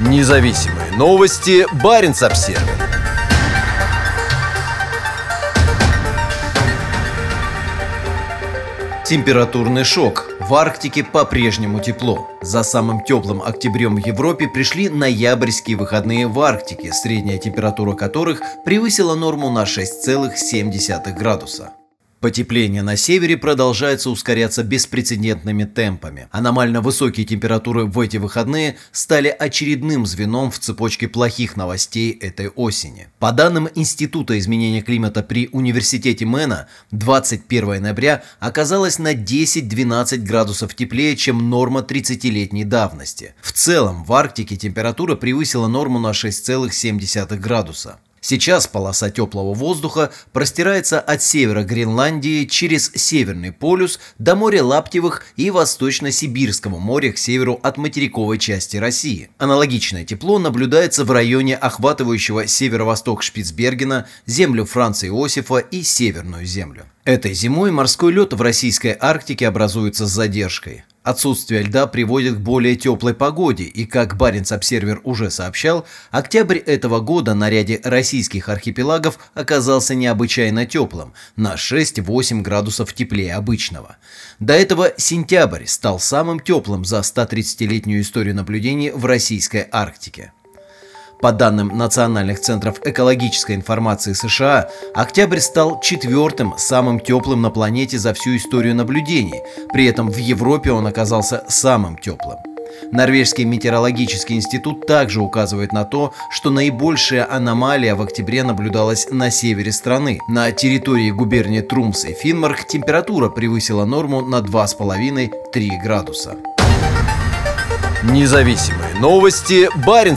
Независимые новости. Барин обсерва Температурный шок. В Арктике по-прежнему тепло. За самым теплым октябрем в Европе пришли ноябрьские выходные в Арктике, средняя температура которых превысила норму на 6,7 градуса. Потепление на севере продолжается ускоряться беспрецедентными темпами. Аномально высокие температуры в эти выходные стали очередным звеном в цепочке плохих новостей этой осени. По данным Института изменения климата при Университете Мэна, 21 ноября оказалось на 10-12 градусов теплее, чем норма 30-летней давности. В целом в Арктике температура превысила норму на 6,7 градуса. Сейчас полоса теплого воздуха простирается от севера Гренландии через Северный полюс до моря Лаптевых и Восточно-Сибирского моря к северу от материковой части России. Аналогичное тепло наблюдается в районе охватывающего северо-восток Шпицбергена, землю Франца Иосифа и Северную землю. Этой зимой морской лед в российской Арктике образуется с задержкой. Отсутствие льда приводит к более теплой погоде, и, как Баренц-Обсервер уже сообщал, октябрь этого года на ряде российских архипелагов оказался необычайно теплым, на 6-8 градусов теплее обычного. До этого сентябрь стал самым теплым за 130-летнюю историю наблюдений в российской Арктике. По данным Национальных центров экологической информации США, октябрь стал четвертым самым теплым на планете за всю историю наблюдений, при этом в Европе он оказался самым теплым. Норвежский метеорологический институт также указывает на то, что наибольшая аномалия в октябре наблюдалась на севере страны. На территории губернии Трумс и Финмарк температура превысила норму на 2,5-3 градуса. Независимые новости. Баренц.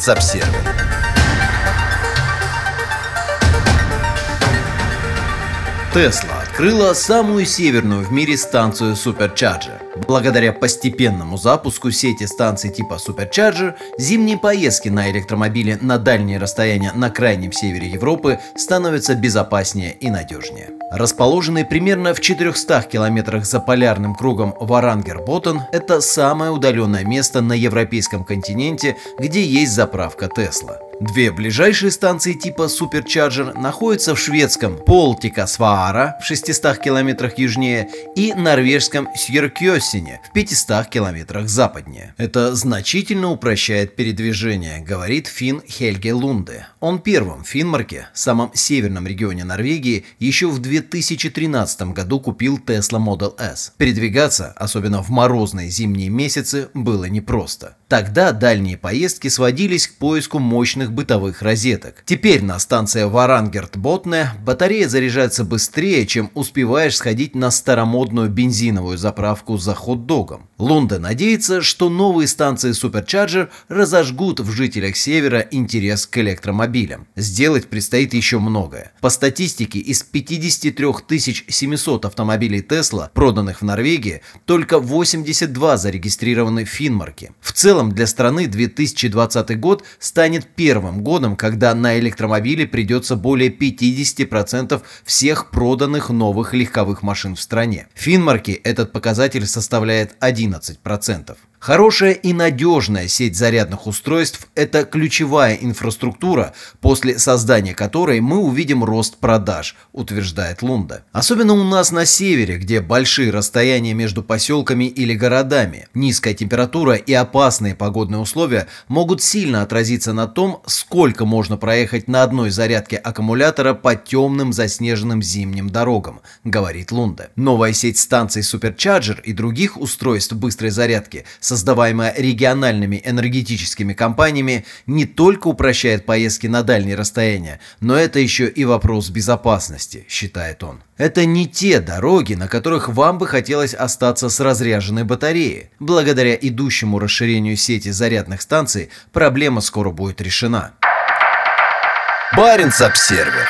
Тесла открыла самую северную в мире станцию Supercharger. Благодаря постепенному запуску сети станций типа Supercharger, зимние поездки на электромобиле на дальние расстояния на крайнем севере Европы становятся безопаснее и надежнее. Расположенный примерно в 400 километрах за полярным кругом Варангерботн, это самое удаленное место на европейском континенте, где есть заправка Тесла. Две ближайшие станции типа Supercharger находятся в шведском Пуолтикасваара в 600 километрах южнее и норвежском Сьеркьосине в 500 километрах западнее. Это значительно упрощает передвижение, говорит Фин Хельге Лунде. Он первым в Финмарке, самом северном регионе Норвегии, еще в 2013 году купил Tesla Model S. Передвигаться, особенно в морозные зимние месяцы, было непросто. Тогда дальние поездки сводились к поиску мощных бытовых розеток. Теперь на станции Варангерт-Ботне батарея заряжается быстрее, чем успеваешь сходить на старомодную бензиновую заправку за хот-догом. Лунда надеется, что новые станции Supercharger разожгут в жителях Севера интерес к электромобилям. Сделать предстоит еще многое. По статистике, из 53 700 автомобилей Tesla, проданных в Норвегии, только 82 зарегистрированы в Финмарке. В целом для страны 2020 год станет первым годом, когда на электромобили придется более 50% всех проданных новых легковых машин в стране. В Финмарке этот показатель составляет 11%. Хорошая и надежная сеть зарядных устройств – это ключевая инфраструктура, после создания которой мы увидим рост продаж, утверждает Лунда. Особенно у нас на севере, где большие расстояния между поселками или городами. Низкая температура и опасные погодные условия могут сильно отразиться на том, сколько можно проехать на одной зарядке аккумулятора по темным заснеженным зимним дорогам, говорит Лунда. Новая сеть станций Supercharger и других устройств быстрой зарядки – создаваемая региональными энергетическими компаниями, не только упрощает поездки на дальние расстояния, но это еще и вопрос безопасности, считает он. Это не те дороги, на которых вам бы хотелось остаться с разряженной батареей. Благодаря идущему расширению сети зарядных станций проблема скоро будет решена. Баренц-Обсервер.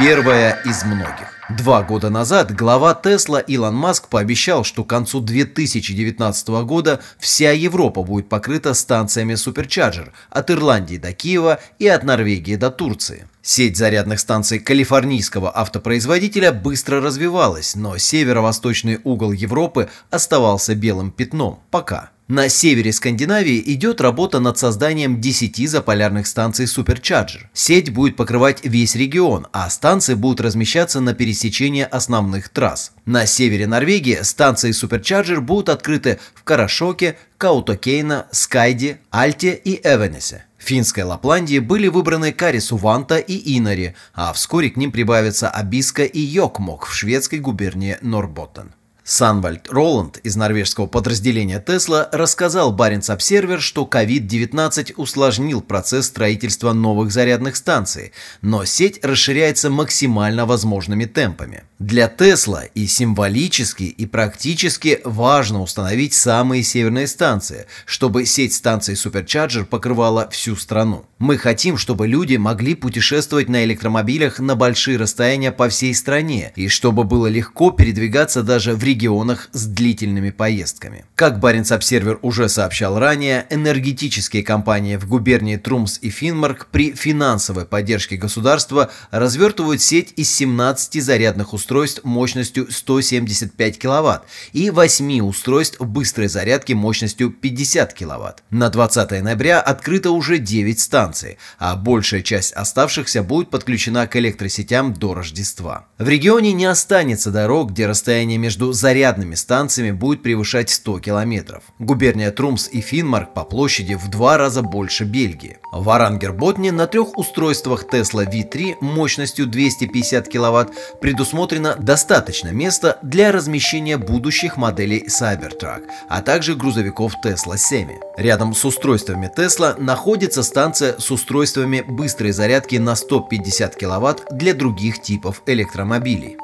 Первая из многих. Два года назад глава Тесла Илон Маск пообещал, что к концу 2019 года вся Европа будет покрыта станциями Supercharger от Ирландии до Киева и от Норвегии до Турции. Сеть зарядных станций калифорнийского автопроизводителя быстро развивалась, но северо-восточный угол Европы оставался белым пятном. Пока. На севере Скандинавии идет работа над созданием 10 заполярных станций Supercharger. Сеть будет покрывать весь регион, а станции будут размещаться на пересечении основных трасс. На севере Норвегии станции Supercharger будут открыты в Карашоке, Каутокейно, Скайде, Альте и Эвенесе. Финской Лапландии были выбраны Карисуванта и Инари, а вскоре к ним прибавятся Абиска и Йокмок в шведской губернии Норботтен. Санвальд Роланд из норвежского подразделения Тесла рассказал Баренц Обсервер, что COVID-19 усложнил процесс строительства новых зарядных станций, но сеть расширяется максимально возможными темпами. Для Тесла и символически, и практически важно установить самые северные станции, чтобы сеть станций Supercharger покрывала всю страну. Мы хотим, чтобы люди могли путешествовать на электромобилях на большие расстояния по всей стране, и чтобы было легко передвигаться даже в регионах регионах с длительными поездками. Как Баренц-Обсервер уже сообщал ранее, энергетические компании в губернии Трумс и Финмарк при финансовой поддержке государства развертывают сеть из 17 зарядных устройств мощностью 175 кВт и 8 устройств быстрой зарядки мощностью 50 кВт. На 20 ноября открыто уже 9 станций, а большая часть оставшихся будет подключена к электросетям до Рождества. В регионе не останется дорог, где расстояние между зарядными зарядными станциями будет превышать 100 километров. Губерния Трумс и Финмарк по площади в два раза больше Бельгии. В Арангерботне на трех устройствах Tesla V3 мощностью 250 кВт предусмотрено достаточно места для размещения будущих моделей Cybertruck, а также грузовиков Tesla Semi. Рядом с устройствами Tesla находится станция с устройствами быстрой зарядки на 150 кВт для других типов электромобилей.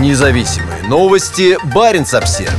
Независимые новости. Барин обсервер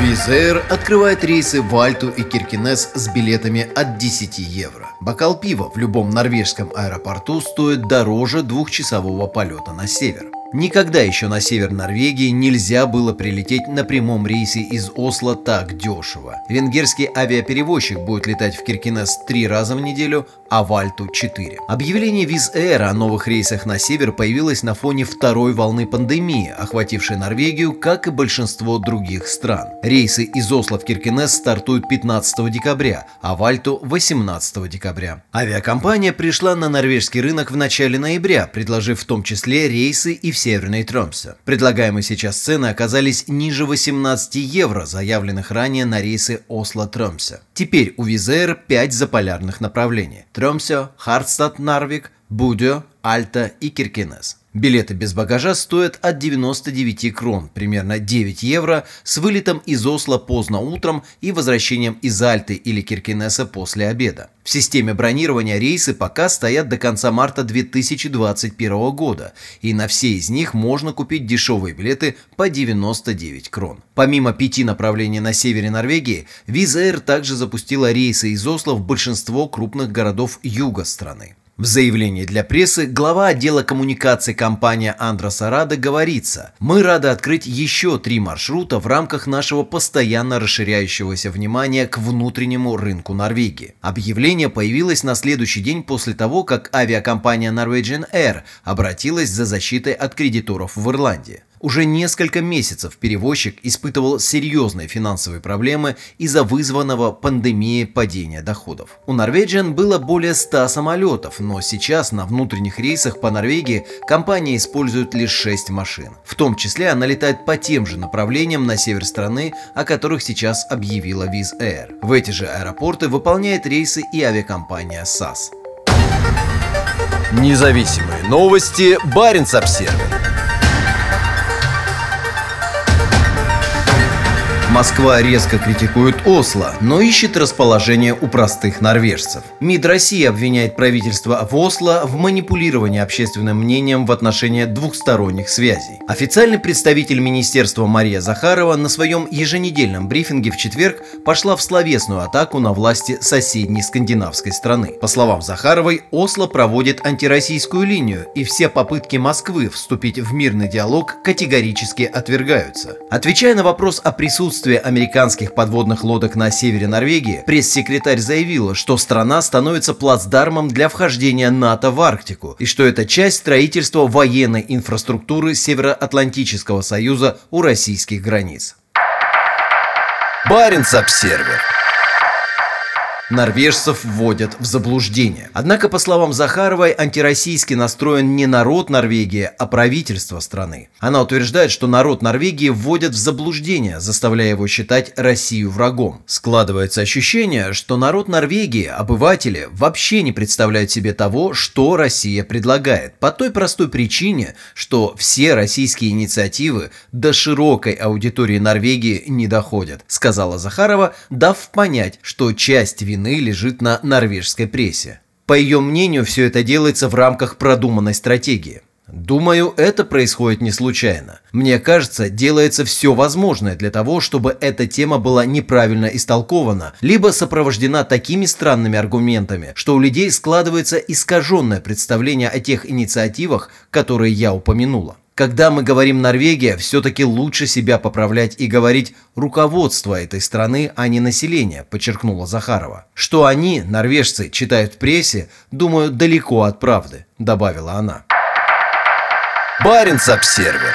Визер открывает рейсы в Альту и Киркинес с билетами от 10 евро. Бокал пива в любом норвежском аэропорту стоит дороже двухчасового полета на север. Никогда еще на север Норвегии нельзя было прилететь на прямом рейсе из Осло так дешево. Венгерский авиаперевозчик будет летать в Киркинес три раза в неделю, а в Альту 4. Объявление Виз Air о новых рейсах на север появилось на фоне второй волны пандемии, охватившей Норвегию, как и большинство других стран. Рейсы из Осло в Киркинес стартуют 15 декабря, а в Альту 18 декабря. Авиакомпания пришла на норвежский рынок в начале ноября, предложив в том числе рейсы и в Северной Тромсе. Предлагаемые сейчас цены оказались ниже 18 евро, заявленных ранее на рейсы Осло-Тромсе. Теперь у Визер 5 заполярных направлений – Тромсе, Хардстад, Нарвик, Будё, Альта и Киркинес. Билеты без багажа стоят от 99 крон, примерно 9 евро, с вылетом из Осло поздно утром и возвращением из Альты или Киркинеса после обеда. В системе бронирования рейсы пока стоят до конца марта 2021 года, и на все из них можно купить дешевые билеты по 99 крон. Помимо пяти направлений на севере Норвегии, Виза Air также запустила рейсы из Осло в большинство крупных городов юга страны. В заявлении для прессы глава отдела коммуникации компании Андроса Рада говорится, мы рады открыть еще три маршрута в рамках нашего постоянно расширяющегося внимания к внутреннему рынку Норвегии. Объявление появилось на следующий день после того, как авиакомпания Norwegian Air обратилась за защитой от кредиторов в Ирландии. Уже несколько месяцев перевозчик испытывал серьезные финансовые проблемы из-за вызванного пандемией падения доходов. У Norwegian было более 100 самолетов, но сейчас на внутренних рейсах по Норвегии компания использует лишь 6 машин. В том числе она летает по тем же направлениям на север страны, о которых сейчас объявила Wizz Air. В эти же аэропорты выполняет рейсы и авиакомпания SAS. Независимые новости. Барин обсервис Москва резко критикует Осло, но ищет расположение у простых норвежцев. МИД России обвиняет правительство в Осло в манипулировании общественным мнением в отношении двухсторонних связей. Официальный представитель министерства Мария Захарова на своем еженедельном брифинге в четверг пошла в словесную атаку на власти соседней скандинавской страны. По словам Захаровой, Осло проводит антироссийскую линию, и все попытки Москвы вступить в мирный диалог категорически отвергаются. Отвечая на вопрос о присутствии отсутствие американских подводных лодок на севере Норвегии, пресс-секретарь заявила, что страна становится плацдармом для вхождения НАТО в Арктику и что это часть строительства военной инфраструктуры Североатлантического союза у российских границ. Баренц-Обсервер норвежцев вводят в заблуждение. Однако, по словам Захаровой, антироссийски настроен не народ Норвегии, а правительство страны. Она утверждает, что народ Норвегии вводят в заблуждение, заставляя его считать Россию врагом. Складывается ощущение, что народ Норвегии, обыватели, вообще не представляют себе того, что Россия предлагает, по той простой причине, что все российские инициативы до широкой аудитории Норвегии не доходят, сказала Захарова, дав понять, что часть вины вины лежит на норвежской прессе. По ее мнению, все это делается в рамках продуманной стратегии. Думаю, это происходит не случайно. Мне кажется, делается все возможное для того, чтобы эта тема была неправильно истолкована, либо сопровождена такими странными аргументами, что у людей складывается искаженное представление о тех инициативах, которые я упомянула. Когда мы говорим «Норвегия», все-таки лучше себя поправлять и говорить «руководство этой страны, а не население», подчеркнула Захарова. Что они, норвежцы, читают в прессе, думаю, далеко от правды, добавила она. Баренц-Обсервер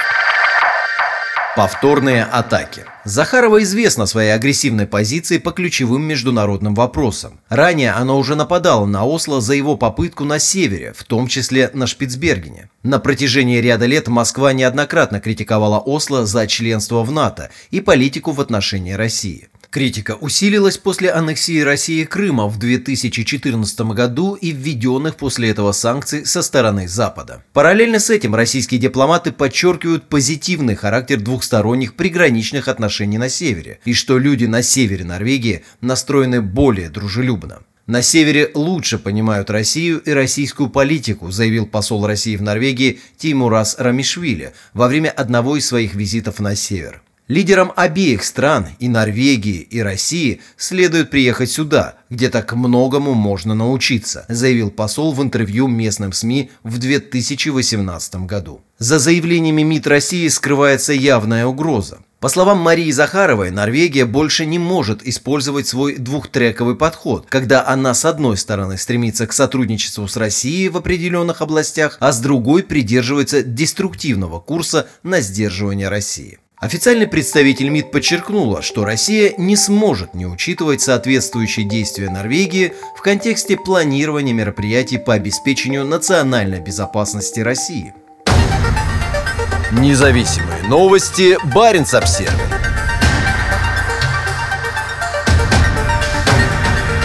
Повторные атаки. Захарова известна своей агрессивной позицией по ключевым международным вопросам. Ранее она уже нападала на Осло за его попытку на севере, в том числе на Шпицбергене. На протяжении ряда лет Москва неоднократно критиковала Осло за членство в НАТО и политику в отношении России. Критика усилилась после аннексии России Крыма в 2014 году и введенных после этого санкций со стороны Запада. Параллельно с этим российские дипломаты подчеркивают позитивный характер двухсторонних приграничных отношений на севере и что люди на севере Норвегии настроены более дружелюбно. На севере лучше понимают Россию и российскую политику, заявил посол России в Норвегии Тимурас Рамишвили во время одного из своих визитов на север. Лидерам обеих стран, и Норвегии, и России, следует приехать сюда, где так многому можно научиться, заявил посол в интервью местным СМИ в 2018 году. За заявлениями МИД России скрывается явная угроза. По словам Марии Захаровой, Норвегия больше не может использовать свой двухтрековый подход, когда она с одной стороны стремится к сотрудничеству с Россией в определенных областях, а с другой придерживается деструктивного курса на сдерживание России. Официальный представитель МИД подчеркнула, что Россия не сможет не учитывать соответствующие действия Норвегии в контексте планирования мероприятий по обеспечению национальной безопасности России. Независимые новости. Барин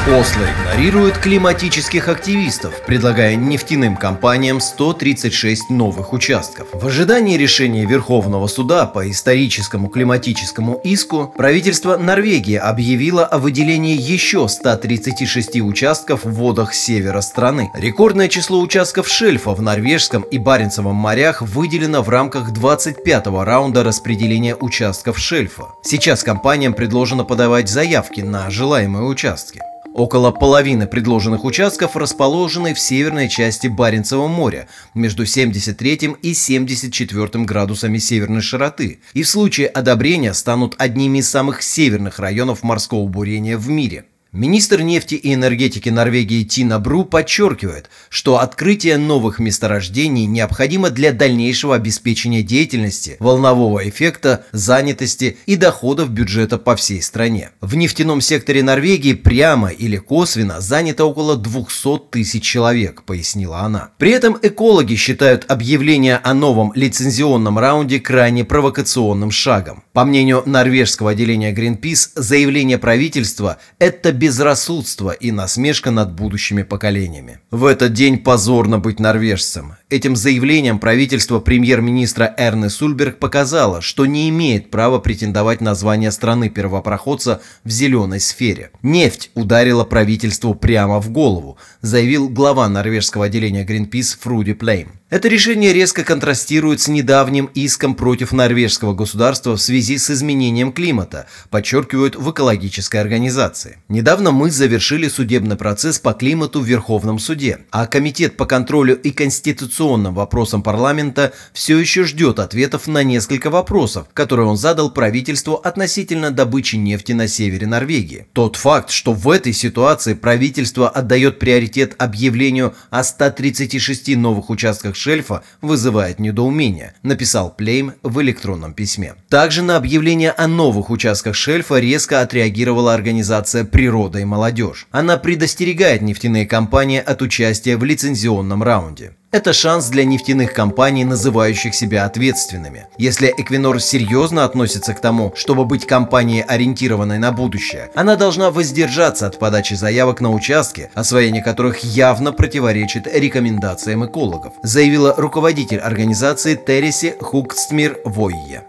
Осло игнорирует климатических активистов, предлагая нефтяным компаниям 136 новых участков. В ожидании решения Верховного суда по историческому климатическому иску правительство Норвегии объявило о выделении еще 136 участков в водах севера страны. Рекордное число участков шельфа в Норвежском и Баренцевом морях выделено в рамках 25-го раунда распределения участков шельфа. Сейчас компаниям предложено подавать заявки на желаемые участки. Около половины предложенных участков расположены в северной части Баренцева моря, между 73 и 74 градусами северной широты, и в случае одобрения станут одними из самых северных районов морского бурения в мире. Министр нефти и энергетики Норвегии Тина Бру подчеркивает, что открытие новых месторождений необходимо для дальнейшего обеспечения деятельности, волнового эффекта, занятости и доходов бюджета по всей стране. В нефтяном секторе Норвегии прямо или косвенно занято около 200 тысяч человек, пояснила она. При этом экологи считают объявление о новом лицензионном раунде крайне провокационным шагом. По мнению норвежского отделения Greenpeace, заявление правительства – это безрассудство и насмешка над будущими поколениями. В этот день позорно быть норвежцем. Этим заявлением правительство премьер-министра Эрны Сульберг показало, что не имеет права претендовать на звание страны-первопроходца в зеленой сфере. Нефть ударила правительству прямо в голову, заявил глава норвежского отделения Greenpeace Фруди Плейм. Это решение резко контрастирует с недавним иском против норвежского государства в связи с изменением климата, подчеркивают в экологической организации. Недавно мы завершили судебный процесс по климату в Верховном суде, а Комитет по контролю и конституционному традиционным вопросам парламента, все еще ждет ответов на несколько вопросов, которые он задал правительству относительно добычи нефти на севере Норвегии. Тот факт, что в этой ситуации правительство отдает приоритет объявлению о 136 новых участках шельфа, вызывает недоумение, написал Плейм в электронном письме. Также на объявление о новых участках шельфа резко отреагировала организация «Природа и молодежь». Она предостерегает нефтяные компании от участия в лицензионном раунде. Это шанс для нефтяных компаний, называющих себя ответственными. Если Эквинор серьезно относится к тому, чтобы быть компанией, ориентированной на будущее, она должна воздержаться от подачи заявок на участки, освоение которых явно противоречит рекомендациям экологов, заявила руководитель организации Тереси Хукстмир Войе.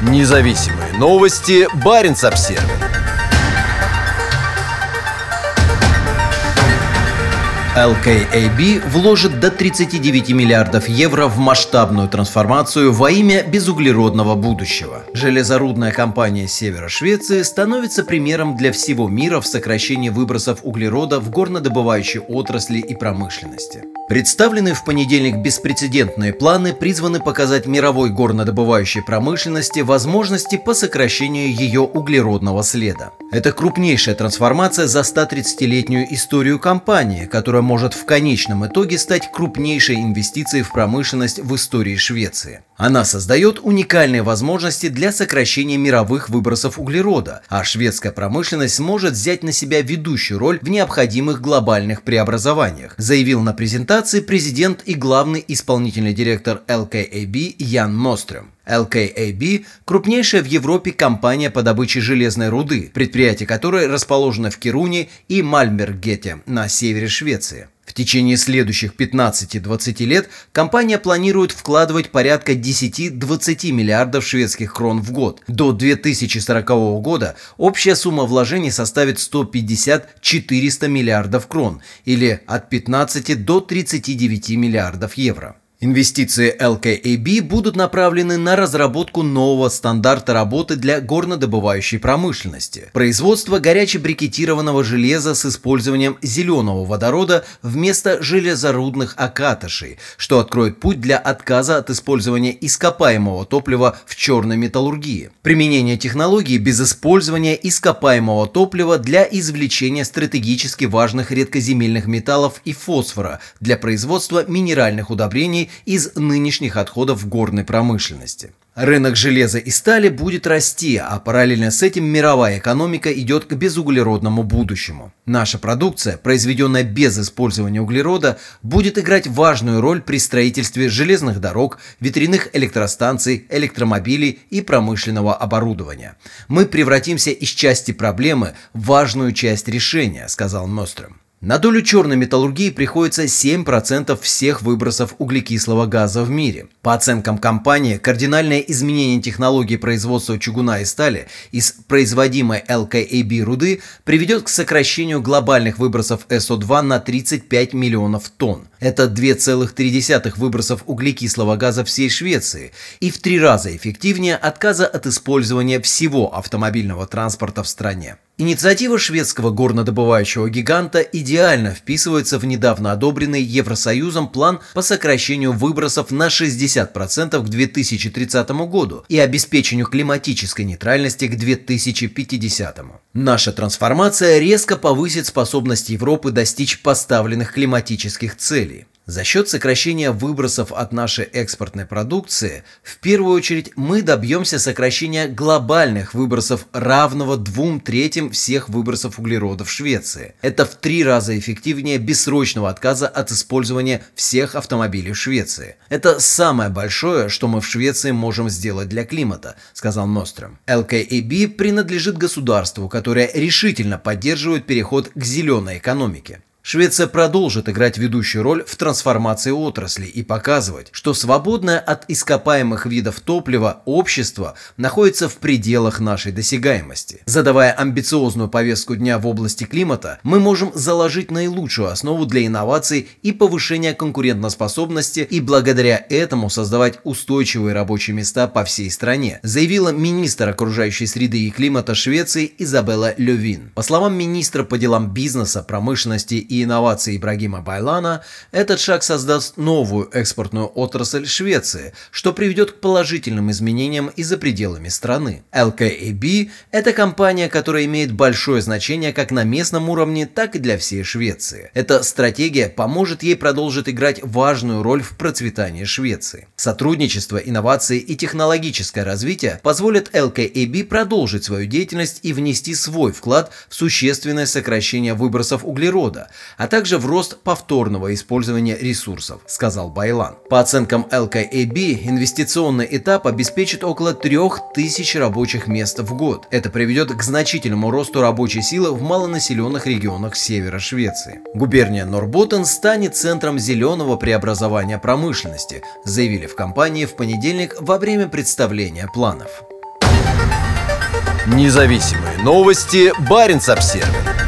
Независимые новости. Барин LKAB вложит до 39 миллиардов евро в масштабную трансформацию во имя безуглеродного будущего. Железорудная компания Севера Швеции становится примером для всего мира в сокращении выбросов углерода в горнодобывающей отрасли и промышленности. Представленные в понедельник беспрецедентные планы призваны показать мировой горнодобывающей промышленности возможности по сокращению ее углеродного следа. Это крупнейшая трансформация за 130-летнюю историю компании, которая может в конечном итоге стать крупнейшей инвестицией в промышленность в истории Швеции. Она создает уникальные возможности для сокращения мировых выбросов углерода, а шведская промышленность сможет взять на себя ведущую роль в необходимых глобальных преобразованиях, заявил на презентации президент и главный исполнительный директор LKAB Ян Мострем. LKAB – крупнейшая в Европе компания по добыче железной руды, предприятие которой расположено в Кируне и Мальмбергете на севере Швеции. В течение следующих 15-20 лет компания планирует вкладывать порядка 10-20 миллиардов шведских крон в год. До 2040 года общая сумма вложений составит 150-400 миллиардов крон или от 15 до 39 миллиардов евро. Инвестиции LKAB будут направлены на разработку нового стандарта работы для горнодобывающей промышленности, производство горячебрикетированного железа с использованием зеленого водорода вместо железорудных окатышей, что откроет путь для отказа от использования ископаемого топлива в черной металлургии, применение технологий без использования ископаемого топлива для извлечения стратегически важных редкоземельных металлов и фосфора для производства минеральных удобрений из нынешних отходов горной промышленности. Рынок железа и стали будет расти, а параллельно с этим мировая экономика идет к безуглеродному будущему. Наша продукция, произведенная без использования углерода, будет играть важную роль при строительстве железных дорог, ветряных электростанций, электромобилей и промышленного оборудования. Мы превратимся из части проблемы в важную часть решения, сказал Ностром. На долю черной металлургии приходится 7% всех выбросов углекислого газа в мире. По оценкам компании, кардинальное изменение технологии производства чугуна и стали из производимой LKAB руды приведет к сокращению глобальных выбросов СО2 на 35 миллионов тонн. Это 2,3 выбросов углекислого газа всей Швеции и в три раза эффективнее отказа от использования всего автомобильного транспорта в стране. Инициатива шведского горнодобывающего гиганта идеально вписывается в недавно одобренный Евросоюзом план по сокращению выбросов на 60% к 2030 году и обеспечению климатической нейтральности к 2050. Наша трансформация резко повысит способность Европы достичь поставленных климатических целей. За счет сокращения выбросов от нашей экспортной продукции, в первую очередь мы добьемся сокращения глобальных выбросов равного двум третьим всех выбросов углерода в Швеции. Это в три раза эффективнее бессрочного отказа от использования всех автомобилей в Швеции. Это самое большое, что мы в Швеции можем сделать для климата, сказал Ностром. LKAB принадлежит государству, которое решительно поддерживает переход к зеленой экономике. Швеция продолжит играть ведущую роль в трансформации отрасли и показывать, что свободное от ископаемых видов топлива общество находится в пределах нашей досягаемости. Задавая амбициозную повестку дня в области климата, мы можем заложить наилучшую основу для инноваций и повышения конкурентоспособности и благодаря этому создавать устойчивые рабочие места по всей стране, заявила министр окружающей среды и климата Швеции Изабелла Левин. По словам министра по делам бизнеса, промышленности и и инноваций Ибрагима Байлана, этот шаг создаст новую экспортную отрасль Швеции, что приведет к положительным изменениям и за пределами страны. LKAB – это компания, которая имеет большое значение как на местном уровне, так и для всей Швеции. Эта стратегия поможет ей продолжить играть важную роль в процветании Швеции. Сотрудничество, инновации и технологическое развитие позволят LKAB продолжить свою деятельность и внести свой вклад в существенное сокращение выбросов углерода, а также в рост повторного использования ресурсов, сказал Байлан. По оценкам LKAB, инвестиционный этап обеспечит около 3000 рабочих мест в год. Это приведет к значительному росту рабочей силы в малонаселенных регионах севера Швеции. Губерния Норботтен станет центром зеленого преобразования промышленности, заявили в компании в понедельник во время представления планов. Независимые новости. Барин обсервис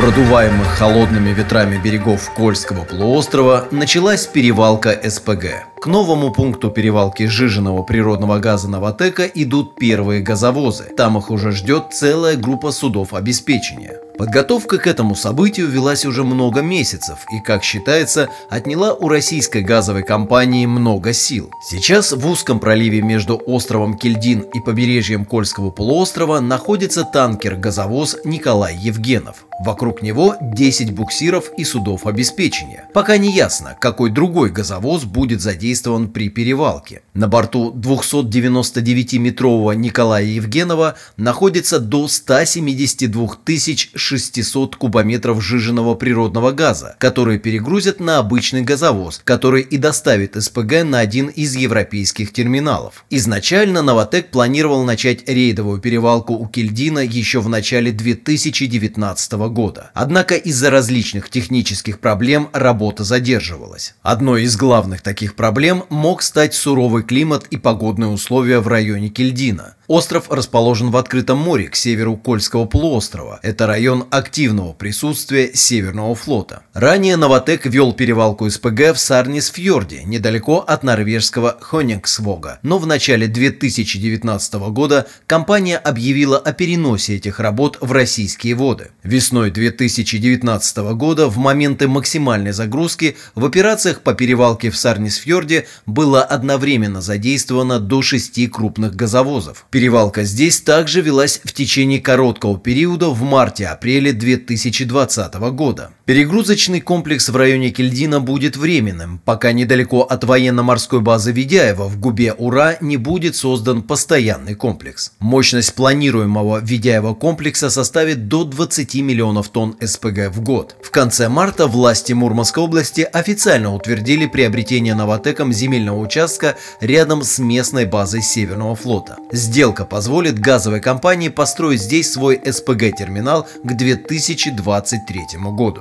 продуваемых холодными ветрами берегов Кольского полуострова началась перевалка СПГ. К новому пункту перевалки жиженного природного газа Новотека идут первые газовозы. Там их уже ждет целая группа судов обеспечения. Подготовка к этому событию велась уже много месяцев и, как считается, отняла у российской газовой компании много сил. Сейчас в узком проливе между островом Кельдин и побережьем Кольского полуострова находится танкер-газовоз Николай Евгенов. Вокруг него 10 буксиров и судов обеспечения. Пока не ясно, какой другой газовоз будет задействован при перевалке. На борту 299-метрового Николая Евгенова находится до 172 тысяч 600 кубометров сжиженного природного газа, которые перегрузят на обычный газовоз, который и доставит СПГ на один из европейских терминалов. Изначально Новотек планировал начать рейдовую перевалку у Кельдина еще в начале 2019 года. Однако из-за различных технических проблем работа задерживалась. Одной из главных таких проблем мог стать суровый климат и погодные условия в районе Кельдина. Остров расположен в открытом море к северу Кольского полуострова. Это район активного присутствия Северного флота. Ранее Новотек вел перевалку СПГ в Сарнисфьорде, недалеко от норвежского Хонингсвога. Но в начале 2019 года компания объявила о переносе этих работ в российские воды. Весной 2019 года в моменты максимальной загрузки в операциях по перевалке в Сарнисфьорде было одновременно задействовано до шести крупных газовозов. Перевалка здесь также велась в течение короткого периода в марте-апреле 2020 года. Перегрузочный комплекс в районе Кельдина будет временным, пока недалеко от военно-морской базы Ведяева в губе Ура не будет создан постоянный комплекс. Мощность планируемого Ведяева комплекса составит до 20 миллионов тонн СПГ в год. В конце марта власти Мурманской области официально утвердили приобретение Новотеком земельного участка рядом с местной базой Северного флота. Сделка позволит газовой компании построить здесь свой СПГ-терминал к 2023 году.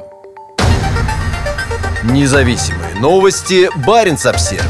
Независимые новости. Барин обсервис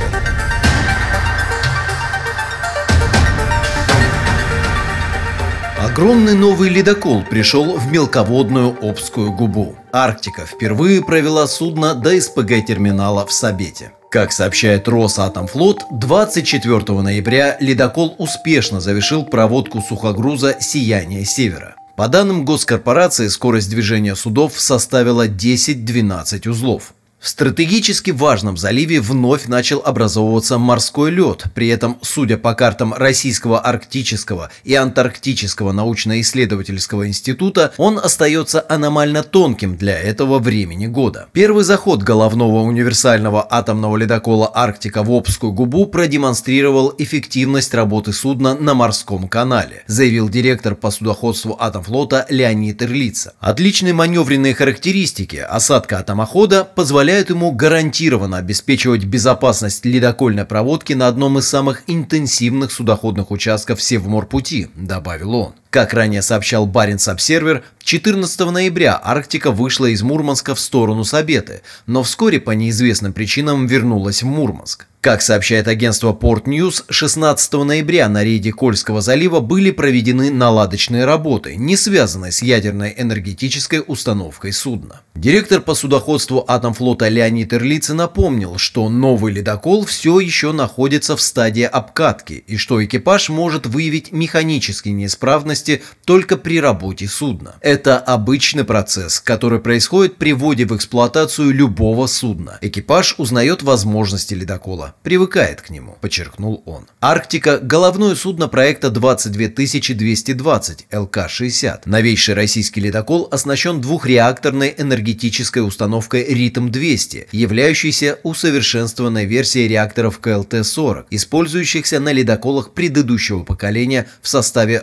Огромный новый ледокол пришел в мелководную Обскую губу. Арктика впервые провела судно до СПГ-терминала в Сабете. Как сообщает Росатомфлот, 24 ноября ледокол успешно завершил проводку сухогруза «Сияние Севера». По данным госкорпорации, скорость движения судов составила 10-12 узлов. В стратегически важном заливе вновь начал образовываться морской лед, при этом, судя по картам Российского арктического и антарктического научно-исследовательского института, он остается аномально тонким для этого времени года. Первый заход головного универсального атомного ледокола «Арктика» в Обскую губу продемонстрировал эффективность работы судна на морском канале, заявил директор по судоходству Атомфлота Леонид Ирлица. Отличные маневренные характеристики осадка атомохода позволяют позволяют ему гарантированно обеспечивать безопасность ледокольной проводки на одном из самых интенсивных судоходных участков Севморпути, добавил он. Как ранее сообщал Баренц Обсервер, 14 ноября Арктика вышла из Мурманска в сторону Сабеты, но вскоре по неизвестным причинам вернулась в Мурманск. Как сообщает агентство Port News, 16 ноября на рейде Кольского залива были проведены наладочные работы, не связанные с ядерной энергетической установкой судна. Директор по судоходству Атомфлота Леонид Ирлицы напомнил, что новый ледокол все еще находится в стадии обкатки и что экипаж может выявить механические неисправности мощности только при работе судна. Это обычный процесс, который происходит при вводе в эксплуатацию любого судна. Экипаж узнает возможности ледокола, привыкает к нему, подчеркнул он. Арктика – головное судно проекта 22220 ЛК-60. Новейший российский ледокол оснащен двухреакторной энергетической установкой Ритм-200, являющейся усовершенствованной версией реакторов КЛТ-40, использующихся на ледоколах предыдущего поколения в составе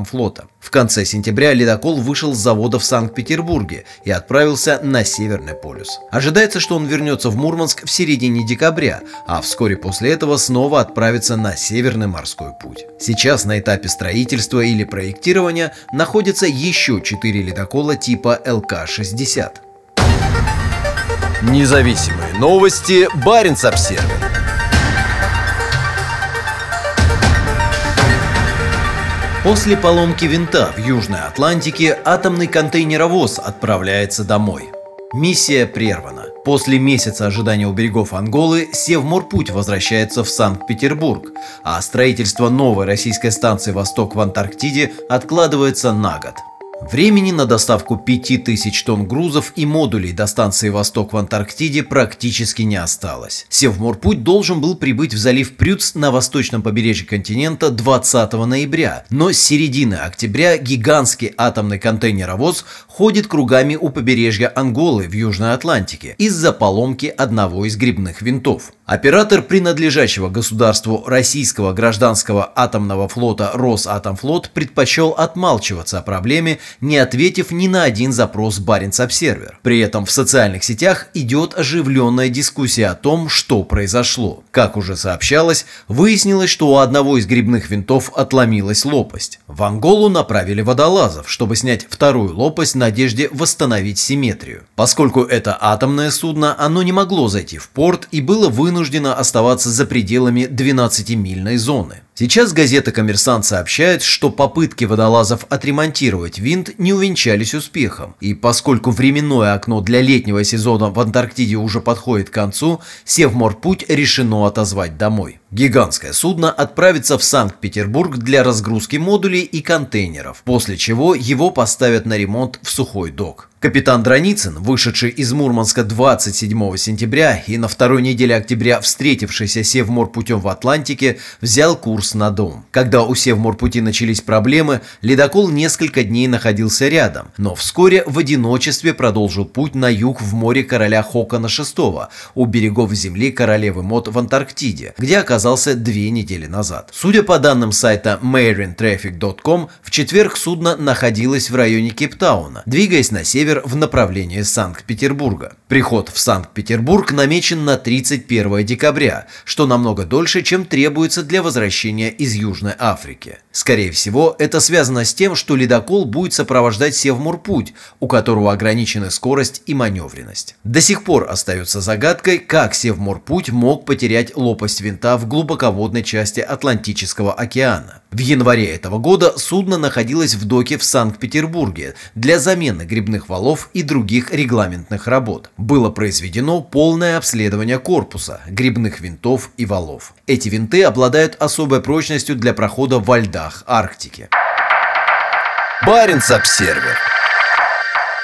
Росатомфлота. В конце сентября ледокол вышел с завода в Санкт-Петербурге и отправился на Северный полюс. Ожидается, что он вернется в Мурманск в середине декабря, а вскоре после этого снова отправится на Северный морской путь. Сейчас на этапе строительства или проектирования находятся еще четыре ледокола типа ЛК-60. Независимые новости. Барин После поломки винта в Южной Атлантике атомный контейнеровоз отправляется домой. Миссия прервана. После месяца ожидания у берегов Анголы Севморпуть возвращается в Санкт-Петербург, а строительство новой российской станции «Восток» в Антарктиде откладывается на год. Времени на доставку 5000 тонн грузов и модулей до станции «Восток» в Антарктиде практически не осталось. Севморпуть должен был прибыть в залив Прюц на восточном побережье континента 20 ноября, но с середины октября гигантский атомный контейнеровоз ходит кругами у побережья Анголы в Южной Атлантике из-за поломки одного из грибных винтов. Оператор принадлежащего государству российского гражданского атомного флота Росатомфлот предпочел отмалчиваться о проблеме, не ответив ни на один запрос Баренц-Обсервер. При этом в социальных сетях идет оживленная дискуссия о том, что произошло. Как уже сообщалось, выяснилось, что у одного из грибных винтов отломилась лопасть. В Анголу направили водолазов, чтобы снять вторую лопасть в надежде восстановить симметрию. Поскольку это атомное судно, оно не могло зайти в порт и было вынуждено оставаться за пределами 12-мильной зоны. Сейчас газета «Коммерсант» сообщает, что попытки водолазов отремонтировать винт не увенчались успехом, и поскольку временное окно для летнего сезона в Антарктиде уже подходит к концу, Севморпуть решено отозвать домой. Гигантское судно отправится в Санкт-Петербург для разгрузки модулей и контейнеров, после чего его поставят на ремонт в сухой док. Капитан Драницын, вышедший из Мурманска 27 сентября и на второй неделе октября встретившийся Севморпутем в Атлантике, взял курс на дом. Когда у Севморпути начались проблемы, ледокол несколько дней находился рядом, но вскоре в одиночестве продолжил путь на юг в море короля Хокона VI у берегов земли королевы Мод в Антарктиде, где оказался две недели назад. Судя по данным сайта marintraffic.com, в четверг судно находилось в районе Кейптауна, двигаясь на север в направлении Санкт-Петербурга. Приход в Санкт-Петербург намечен на 31 декабря, что намного дольше, чем требуется для возвращения из Южной Африки. Скорее всего, это связано с тем, что ледокол будет сопровождать Севморпуть, у которого ограничены скорость и маневренность. До сих пор остается загадкой, как Севморпуть мог потерять лопасть винта в глубоководной части Атлантического океана. В январе этого года судно находилось в доке в Санкт-Петербурге для замены грибных валов и других регламентных работ. Было произведено полное обследование корпуса, грибных винтов и валов. Эти винты обладают особой прочностью для прохода во льдах Арктики. Баренц-Обсервер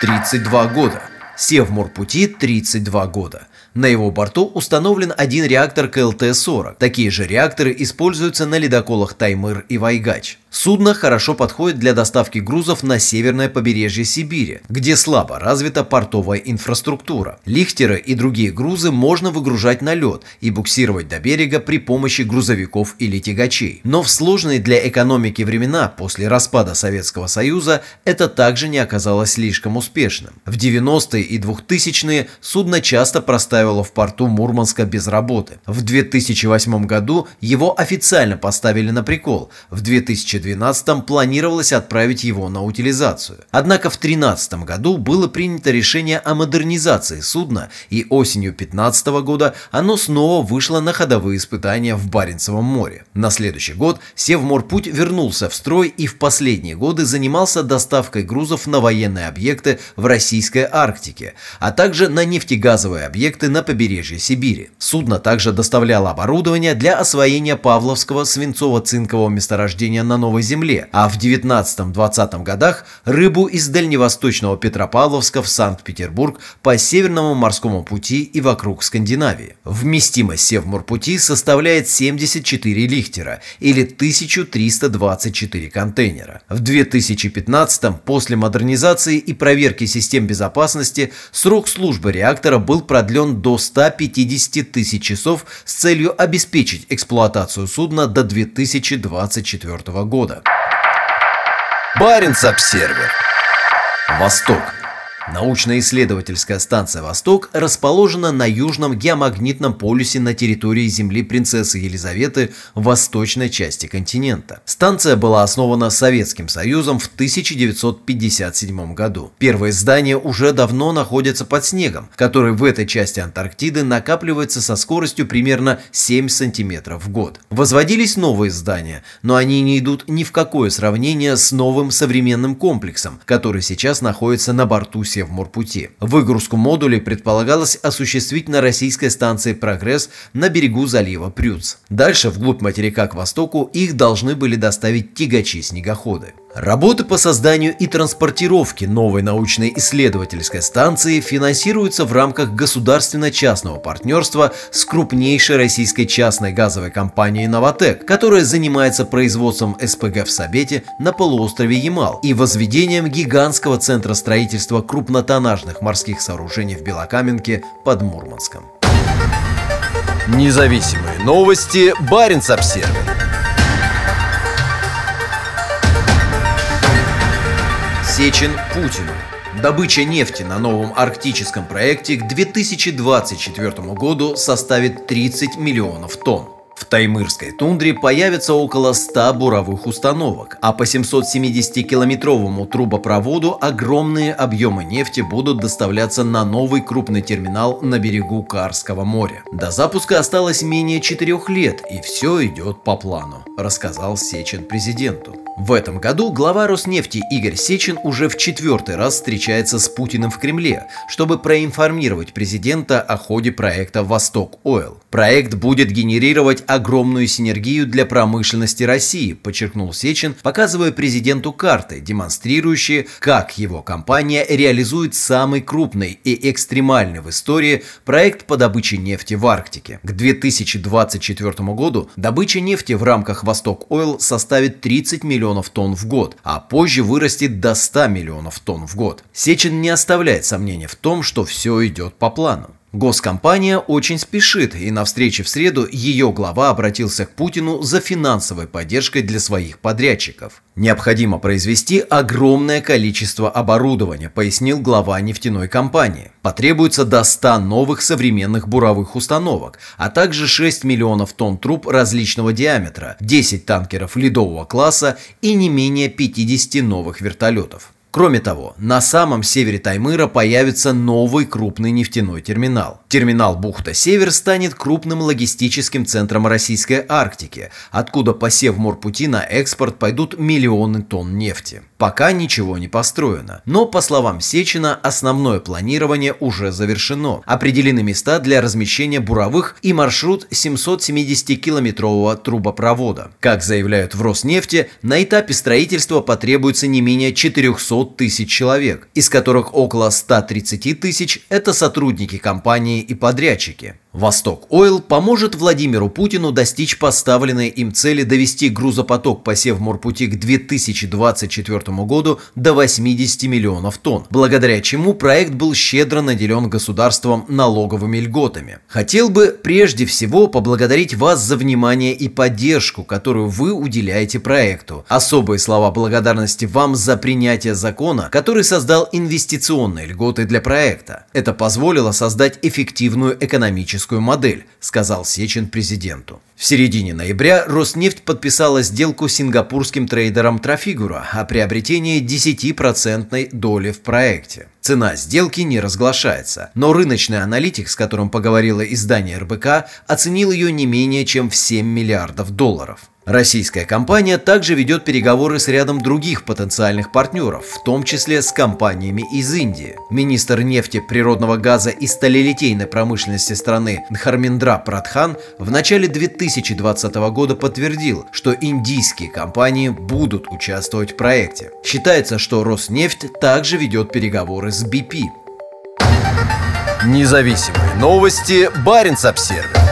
32 года. Севморпути 32 года. На его борту установлен один реактор КЛТ-40. Такие же реакторы используются на ледоколах Таймыр и Вайгач. Судно хорошо подходит для доставки грузов на северное побережье Сибири, где слабо развита портовая инфраструктура. Лихтеры и другие грузы можно выгружать на лед и буксировать до берега при помощи грузовиков или тягачей. Но в сложные для экономики времена после распада Советского Союза это также не оказалось слишком успешным. В 90-е и 2000-е судно часто простаивало в порту Мурманска без работы. В 2008 году его официально поставили на прикол. В 2012 2012 планировалось отправить его на утилизацию. Однако в 2013 году было принято решение о модернизации судна, и осенью 2015 года оно снова вышло на ходовые испытания в Баренцевом море. На следующий год Севморпуть вернулся в строй и в последние годы занимался доставкой грузов на военные объекты в российской Арктике, а также на нефтегазовые объекты на побережье Сибири. Судно также доставляло оборудование для освоения Павловского свинцово-цинкового месторождения на Новой Новой Земле, а в 19-20 годах рыбу из дальневосточного Петропавловска в Санкт-Петербург по Северному морскому пути и вокруг Скандинавии. Вместимость Севморпути составляет 74 лихтера или 1324 контейнера. В 2015 после модернизации и проверки систем безопасности срок службы реактора был продлен до 150 тысяч часов с целью обеспечить эксплуатацию судна до 2024 года. Баренц-Обсервер. Восток. Научно-исследовательская станция «Восток» расположена на южном геомагнитном полюсе на территории Земли принцессы Елизаветы в восточной части континента. Станция была основана Советским Союзом в 1957 году. Первые здания уже давно находятся под снегом, который в этой части Антарктиды накапливается со скоростью примерно 7 сантиметров в год. Возводились новые здания, но они не идут ни в какое сравнение с новым современным комплексом, который сейчас находится на борту Севморпути. Выгрузку модулей предполагалось осуществить на российской станции «Прогресс» на берегу залива Прюц. Дальше, вглубь материка к востоку, их должны были доставить тягачи-снегоходы. Работы по созданию и транспортировке новой научной исследовательской станции финансируются в рамках государственно-частного партнерства с крупнейшей российской частной газовой компанией «Новотек», которая занимается производством СПГ в Сабете на полуострове Ямал и возведением гигантского центра строительства крупнотоннажных морских сооружений в Белокаменке под Мурманском. Независимые новости. Баренц-Обсервер. Сечин Путину. Добыча нефти на новом арктическом проекте к 2024 году составит 30 миллионов тонн. В Таймырской тундре появится около 100 буровых установок, а по 770-километровому трубопроводу огромные объемы нефти будут доставляться на новый крупный терминал на берегу Карского моря. До запуска осталось менее 4 лет, и все идет по плану, рассказал Сечин президенту. В этом году глава Роснефти Игорь Сечин уже в четвертый раз встречается с Путиным в Кремле, чтобы проинформировать президента о ходе проекта «Восток Ойл». Проект будет генерировать огромную синергию для промышленности России, подчеркнул Сечин, показывая президенту карты, демонстрирующие, как его компания реализует самый крупный и экстремальный в истории проект по добыче нефти в Арктике. К 2024 году добыча нефти в рамках «Восток Ойл» составит 30 миллионов тонн в год, а позже вырастет до 100 миллионов тонн в год. Сечин не оставляет сомнения в том, что все идет по плану. Госкомпания очень спешит, и на встрече в среду ее глава обратился к Путину за финансовой поддержкой для своих подрядчиков. Необходимо произвести огромное количество оборудования, пояснил глава нефтяной компании. Потребуется до 100 новых современных буровых установок, а также 6 миллионов тонн труб различного диаметра, 10 танкеров ледового класса и не менее 50 новых вертолетов. Кроме того, на самом севере Таймыра появится новый крупный нефтяной терминал. Терминал Бухта-Север станет крупным логистическим центром Российской Арктики, откуда по Севморпути на экспорт пойдут миллионы тонн нефти. Пока ничего не построено, но, по словам Сечина, основное планирование уже завершено. Определены места для размещения буровых и маршрут 770-километрового трубопровода. Как заявляют в Роснефти, на этапе строительства потребуется не менее 400 тысяч человек, из которых около 130 тысяч – это сотрудники компании и подрядчики. Восток Ойл поможет Владимиру Путину достичь поставленной им цели довести грузопоток по Севморпути к 2024 году до 80 миллионов тонн, благодаря чему проект был щедро наделен государством налоговыми льготами. Хотел бы прежде всего поблагодарить вас за внимание и поддержку, которую вы уделяете проекту. Особые слова благодарности вам за принятие закона, который создал инвестиционные льготы для проекта. Это позволило создать эффективную экономическую экономическую модель, сказал Сечин президенту. В середине ноября Роснефть подписала сделку с сингапурским трейдером Трафигура о приобретении 10% доли в проекте. Цена сделки не разглашается, но рыночный аналитик, с которым поговорило издание РБК, оценил ее не менее чем в 7 миллиардов долларов. Российская компания также ведет переговоры с рядом других потенциальных партнеров, в том числе с компаниями из Индии. Министр нефти, природного газа и сталелитейной промышленности страны Дхарминдра Прадхан в начале 2020 года подтвердил, что индийские компании будут участвовать в проекте. Считается, что Роснефть также ведет переговоры с BP. Независимые новости. Барин обсервис